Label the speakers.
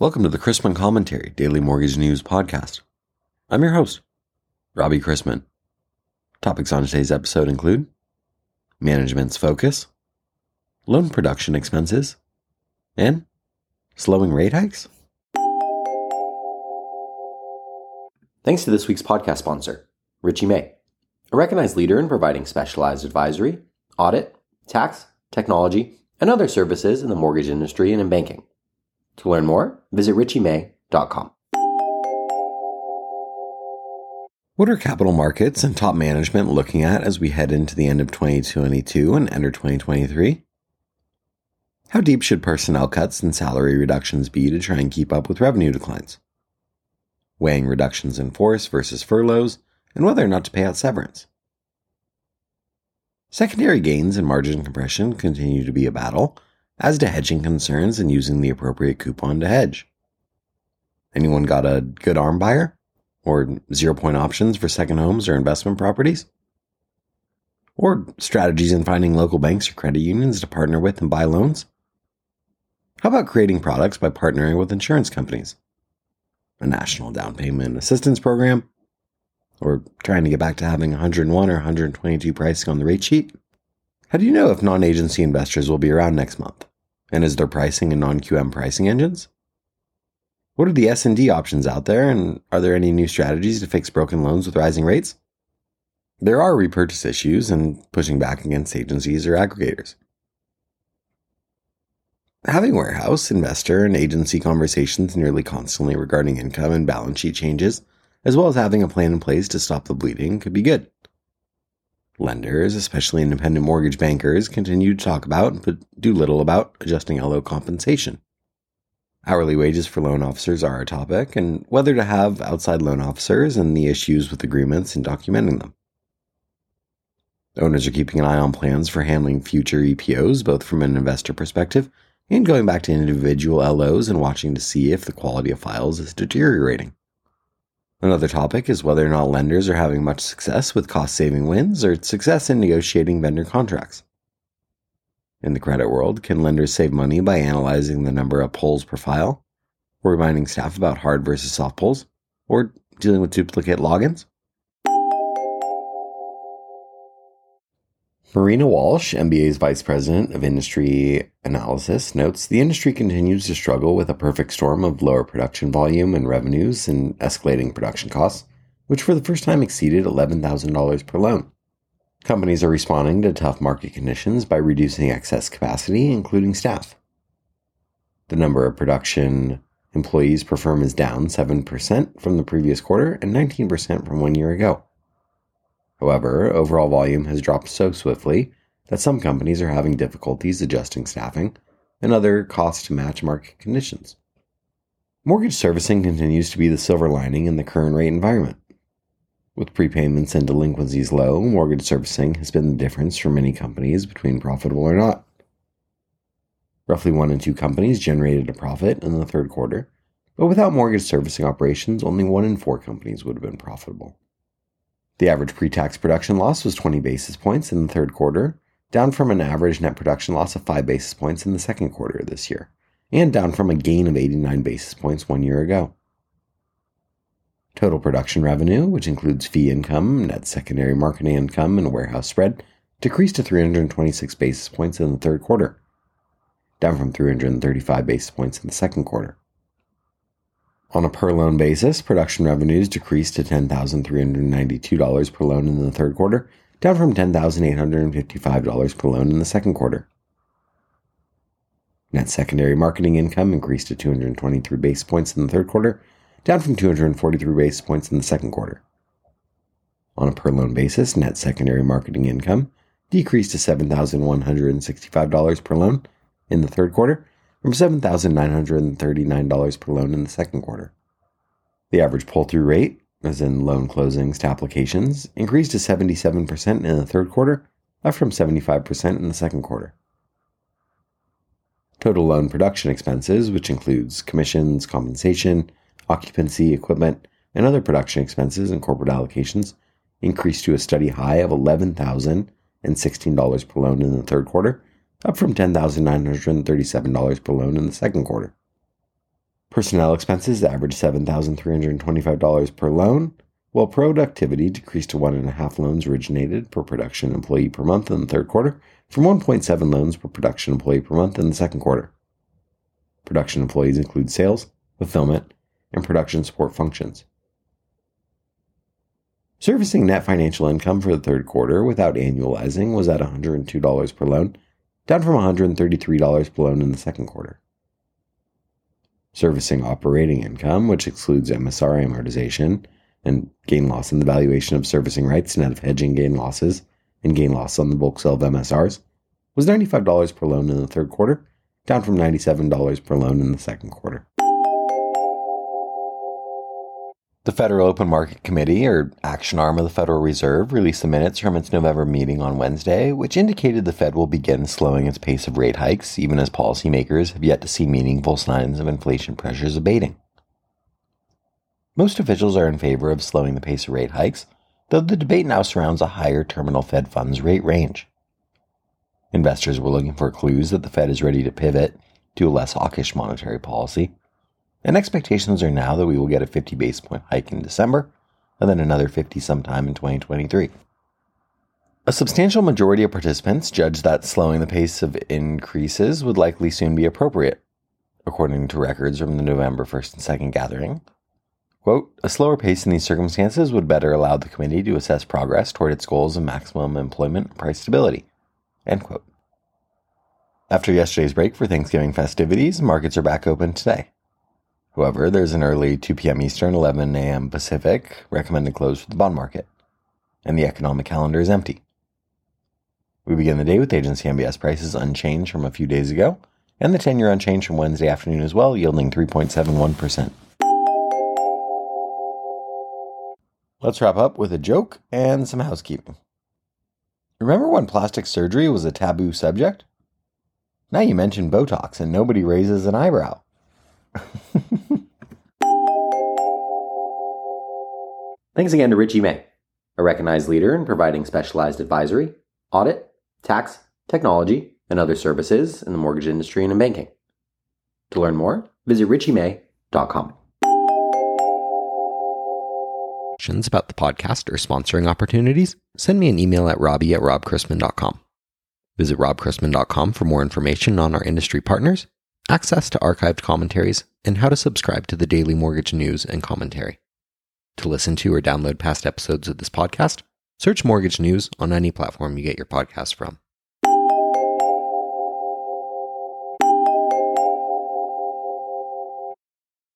Speaker 1: Welcome to the Chrisman Commentary Daily Mortgage News Podcast. I'm your host, Robbie Chrisman. Topics on today's episode include management's focus, loan production expenses, and slowing rate hikes. Thanks to this week's podcast sponsor, Richey May, a recognized leader in providing specialized advisory, audit, tax, technology, and other services in the mortgage industry and in banking. To learn more, visit richeymay.com. What are capital markets and top management looking at as we head into the end of 2022 and enter 2023? How deep should personnel cuts and salary reductions be to try and keep up with revenue declines? Weighing reductions in force versus furloughs and whether or not to pay out severance. Secondary gains and margin compression continue to be a battle, as to hedging concerns and using the appropriate coupon to hedge. Anyone got a good arm buyer? Or zero point options for second homes or investment properties? Or strategies in finding local banks or credit unions to partner with and buy loans? How about creating products by partnering with insurance companies? A national down payment assistance program? Or trying to get back to having 101 or 122 pricing on the rate sheet? How do you know if non agency investors will be around next month? And is there pricing in non QM pricing engines? What are the S&D options out there and are there any new strategies to fix broken loans with rising rates? There are repurchase issues and pushing back against agencies or aggregators. Having warehouse, investor, and agency conversations nearly constantly regarding income and balance sheet changes, as well as having a plan in place to stop the bleeding, could be good. Lenders, especially independent mortgage bankers, continue to talk about but do little about adjusting LO compensation. Hourly wages for loan officers are a topic, and whether to have outside loan officers and the issues with agreements and documenting them. Owners are keeping an eye on plans for handling future EPOs, both from an investor perspective and going back to individual LOs and watching to see if the quality of files is deteriorating. Another topic is whether or not lenders are having much success with cost saving wins or success in negotiating vendor contracts. In the credit world, can lenders save money by analyzing the number of pulls per file, or reminding staff about hard versus soft pulls, or dealing with duplicate logins? Marina Walsh, MBA's Vice President of Industry Analysis, notes the industry continues to struggle with a perfect storm of lower production volume and revenues and escalating production costs, which for the first time exceeded $11,000 per loan. Companies are responding to tough market conditions by reducing excess capacity, including staff. The number of production employees per firm is down 7% from the previous quarter and 19% from one year ago. However, overall volume has dropped so swiftly that some companies are having difficulties adjusting staffing and other costs to match market conditions. Mortgage servicing continues to be the silver lining in the current rate environment. With prepayments and delinquencies low, mortgage servicing has been the difference for many companies between profitable or not. Roughly one in two companies generated a profit in the third quarter, but without mortgage servicing operations, only one in four companies would have been profitable. The average pre tax production loss was 20 basis points in the third quarter, down from an average net production loss of 5 basis points in the second quarter of this year, and down from a gain of 89 basis points one year ago. Total production revenue, which includes fee income, net secondary marketing income, and warehouse spread, decreased to 326 basis points in the third quarter, down from 335 basis points in the second quarter. On a per loan basis, production revenues decreased to $10,392 per loan in the third quarter, down from $10,855 per loan in the second quarter. Net secondary marketing income increased to 223 basis points in the third quarter, down from 243 basis points in the second quarter. On a per loan basis, net secondary marketing income decreased to $7,165 per loan in the third quarter, from $7,939 per loan in the second quarter. The average pull through rate, as in loan closings to applications, increased to 77% in the third quarter, up from 75% in the second quarter. Total loan production expenses, which includes commissions, compensation, occupancy, equipment, and other production expenses and corporate allocations, increased to a steady high of $11,016 per loan in the third quarter up from $10,937 per loan in the second quarter. Personnel expenses averaged $7,325 per loan, while productivity decreased to one and a half loans originated per production employee per month in the third quarter from 1.7 loans per production employee per month in the second quarter. Production employees include sales, fulfillment, and production support functions. Servicing net financial income for the third quarter without annualizing was at $102 per loan, down from $133 per loan in the second quarter. Servicing operating income, which excludes MSR amortization and gain loss in the valuation of servicing rights net of hedging gain losses and gain loss on the bulk sale of MSRs, was $95 per loan in the third quarter, down from $97 per loan in the second quarter. The Federal Open Market Committee, or action arm of the Federal Reserve, released the minutes from its November meeting on Wednesday, which indicated the Fed will begin slowing its pace of rate hikes, even as policymakers have yet to see meaningful signs of inflation pressures abating. Most officials are in favor of slowing the pace of rate hikes, though the debate now surrounds a higher terminal Fed funds rate range. Investors were looking for clues that the Fed is ready to pivot to a less hawkish monetary policy and expectations are now that we will get a 50 basis point hike in December and then another 50 sometime in 2023. A substantial majority of participants judged that slowing the pace of increases would likely soon be appropriate, according to records from the November 1st and 2nd gathering. Quote, a slower pace in these circumstances would better allow the committee to assess progress toward its goals of maximum employment and price stability. End quote. After yesterday's break for Thanksgiving festivities, markets are back open today. However, there's an early 2 p.m. Eastern, 11 a.m. Pacific recommended close for the bond market, and the economic calendar is empty. We begin the day with agency MBS prices unchanged from a few days ago, and the 10 year unchanged from Wednesday afternoon as well, yielding 3.71%. Let's wrap up with a joke and some housekeeping. Remember when plastic surgery was a taboo subject? Now you mention Botox and nobody raises an eyebrow.
Speaker 2: Thanks again to Richey May, a recognized leader in providing specialized advisory, audit, tax, technology, and other services in the mortgage industry and in banking. To learn more, visit richeymay.com.
Speaker 3: Questions about the podcast or sponsoring opportunities? Send me an email at robbie at robchrisman.com. Visit robchrisman.com for more information on our industry partners, access to archived commentaries, and how to subscribe to the daily mortgage news and commentary. To listen to or download past episodes of this podcast, search Mortgage News on any platform you get your podcasts from.